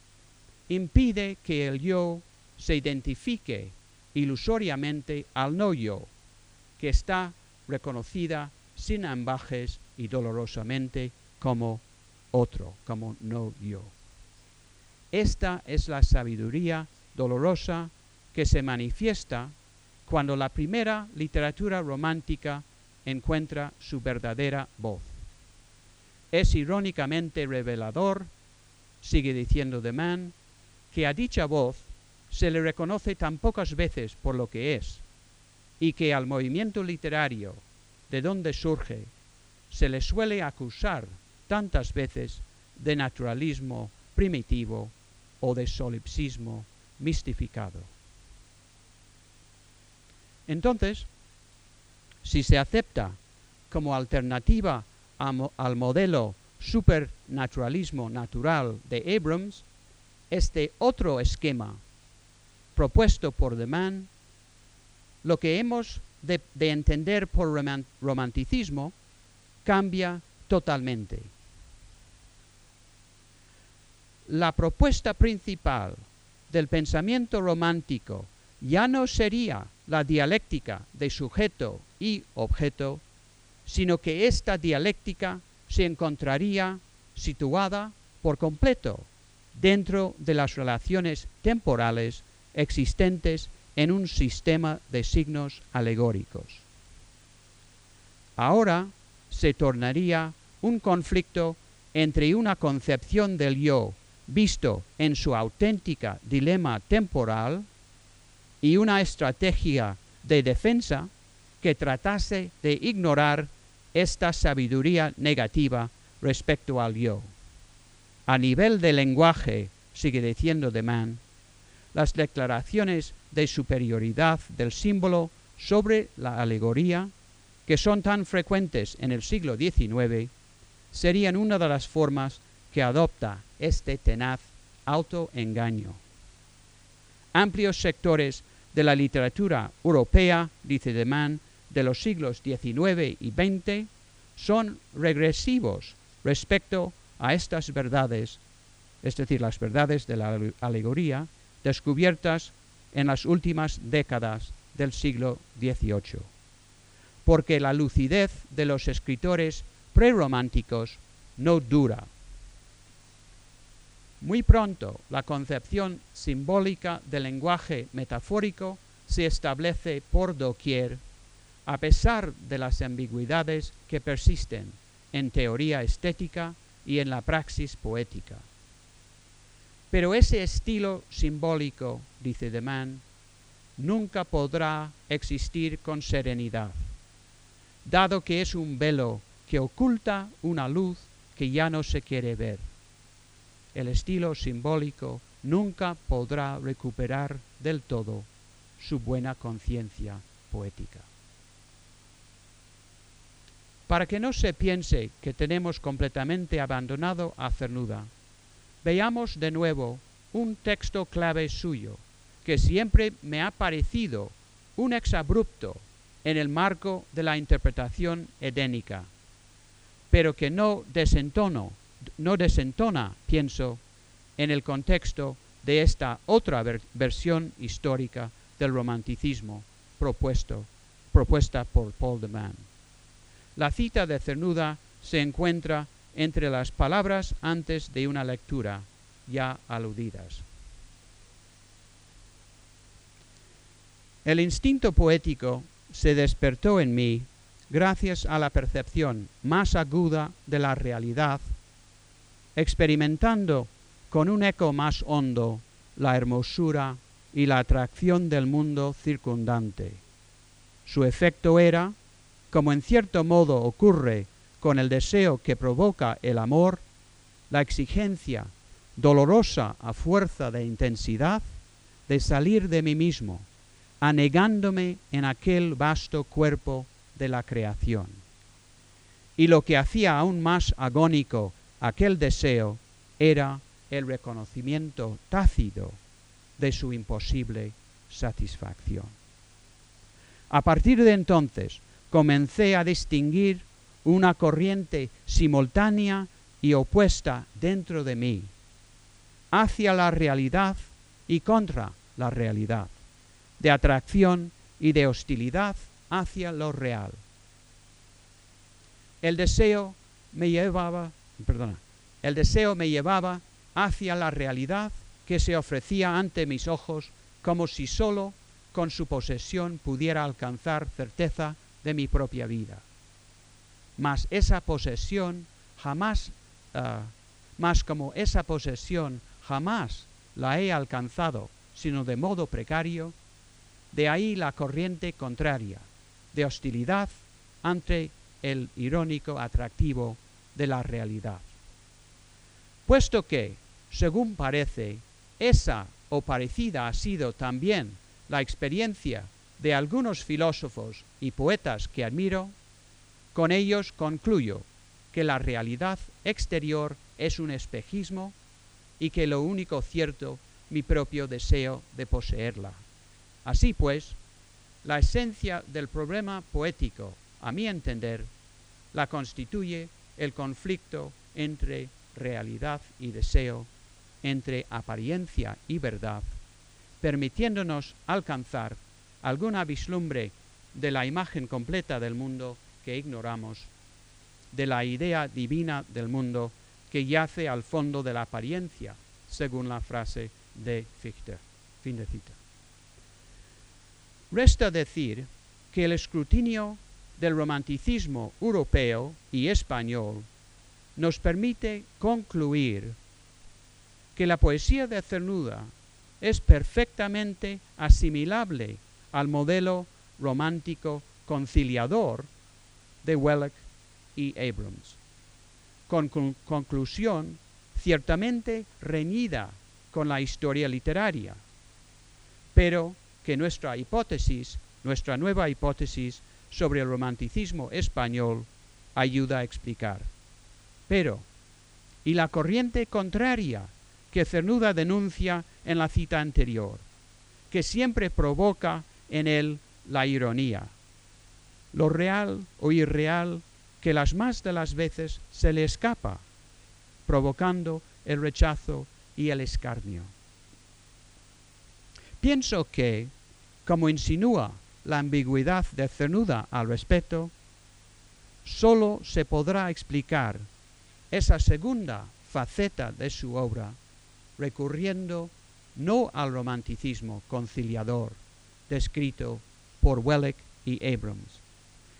[SPEAKER 1] impide que el yo se identifique ilusoriamente al no yo, que está reconocida sin ambajes y dolorosamente como otro, como no yo. Esta es la sabiduría dolorosa que se manifiesta cuando la primera literatura romántica encuentra su verdadera voz. Es irónicamente revelador, sigue diciendo de Man, que a dicha voz se le reconoce tan pocas veces por lo que es, y que al movimiento literario de donde surge se le suele acusar tantas veces de naturalismo primitivo o de solipsismo mistificado. Entonces, si se acepta como alternativa al modelo supernaturalismo natural de Abrams, este otro esquema propuesto por The Man, lo que hemos de, entender por romanticismo cambia totalmente. La propuesta principal del pensamiento romántico ya no sería la dialéctica de sujeto y objeto, sino que esta dialéctica se encontraría situada por completo dentro de las relaciones temporales existentes en un sistema de signos alegóricos. Ahora se tornaría un conflicto entre una concepción del yo visto en su auténtica dilema temporal y una estrategia de defensa que tratase de ignorar esta sabiduría negativa respecto al yo. A nivel de lenguaje, sigue diciendo de Man, las declaraciones de superioridad del símbolo sobre la alegoría, que son tan frecuentes en el siglo XIX, serían una de las formas que adopta este tenaz autoengaño. Amplios sectores de la literatura europea, dice de Man, de los siglos XIX y XX, son regresivos respecto a estas verdades, es decir, las verdades de la alegoría, descubiertas en las últimas décadas del siglo XVIII. Porque la lucidez de los escritores prerománticos no dura. Muy pronto la concepción simbólica del lenguaje metafórico se establece por doquier, a pesar de las ambigüedades que persisten en teoría estética y en la praxis poética. Pero ese estilo simbólico, dice de Man, nunca podrá existir con serenidad, dado que es un velo que oculta una luz que ya no se quiere ver. El estilo simbólico nunca podrá recuperar del todo su buena conciencia poética. Para que no se piense que tenemos completamente abandonado a Cernuda, veamos de nuevo un texto clave suyo, que siempre me ha parecido un exabrupto en el marco de la interpretación edénica, pero que no desentono, no desentona, pienso, en el contexto de esta otra versión histórica del romanticismo propuesto, propuesta por Paul de Man. La cita de Cernuda se encuentra entre las palabras antes de una lectura ya aludidas. El instinto poético se despertó en mí gracias a la percepción más aguda de la realidad, experimentando con un eco más hondo la hermosura y la atracción del mundo circundante. Su efecto era, como en cierto modo ocurre con el deseo que provoca el amor, la exigencia dolorosa a fuerza de intensidad de salir de mí mismo, anegándome en aquel vasto cuerpo de la creación. Y lo que hacía aún más agónico aquel deseo era el reconocimiento tácito de su imposible satisfacción. A partir de entonces comencé a distinguir una corriente simultánea y opuesta dentro de mí, hacia la realidad y contra la realidad, de atracción y de hostilidad hacia lo real. El deseo me llevaba, perdona, el deseo me llevaba hacia la realidad que se ofrecía ante mis ojos como si sólo con su posesión pudiera alcanzar certeza de mi propia vida. Mas esa posesión jamás, uh, más como esa posesión jamás la he alcanzado, sino de modo precario, de ahí la corriente contraria, de hostilidad ante el irónico atractivo de la realidad. Puesto que, según parece, esa o parecida ha sido también la experiencia de algunos filósofos y poetas que admiro, con ellos concluyo que la realidad exterior es un espejismo y que lo único cierto mi propio deseo de poseerla. Así pues, la esencia del problema poético, a mi entender, la constituye el conflicto entre realidad y deseo, entre apariencia y verdad, permitiéndonos alcanzar alguna vislumbre de la imagen completa del mundo que ignoramos, de la idea divina del mundo que yace al fondo de la apariencia, según la frase de Fichte. Fin de cita. Resta decir que el escrutinio del romanticismo europeo y español nos permite concluir que la poesía de Cernuda es perfectamente asimilable al modelo romántico conciliador de Welleck y Abrams, con conclusión ciertamente reñida con la historia literaria, pero que nuestra hipótesis, nuestra nueva hipótesis sobre el romanticismo español ayuda a explicar. Pero, ¿y la corriente contraria que Cernuda denuncia en la cita anterior, que siempre provoca en él la ironía, lo real o irreal que las más de las veces se le escapa, provocando el rechazo y el escarnio. Pienso que, como insinúa la ambigüedad de Cernuda al respecto, sólo se podrá explicar esa segunda faceta de su obra recurriendo no al romanticismo conciliador descrito por Welleck y Abrams,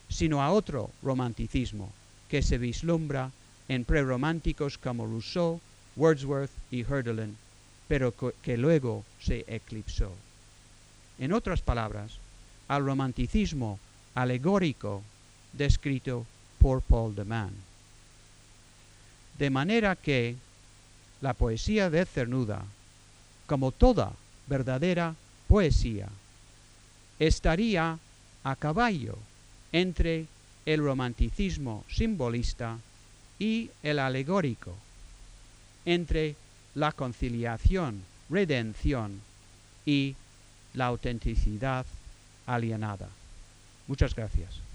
[SPEAKER 1] sino a otro romanticismo que se vislumbra en prerománticos como Rousseau, Wordsworth y Hölderlin, pero que luego se eclipsó. En otras palabras, al romanticismo alegórico descrito por Paul de Man. De manera que la poesía de Cernuda, como toda verdadera poesía, estaría a caballo entre el romanticismo simbolista y el alegórico, entre la conciliación, redención y la autenticidad alienada. Muchas gracias.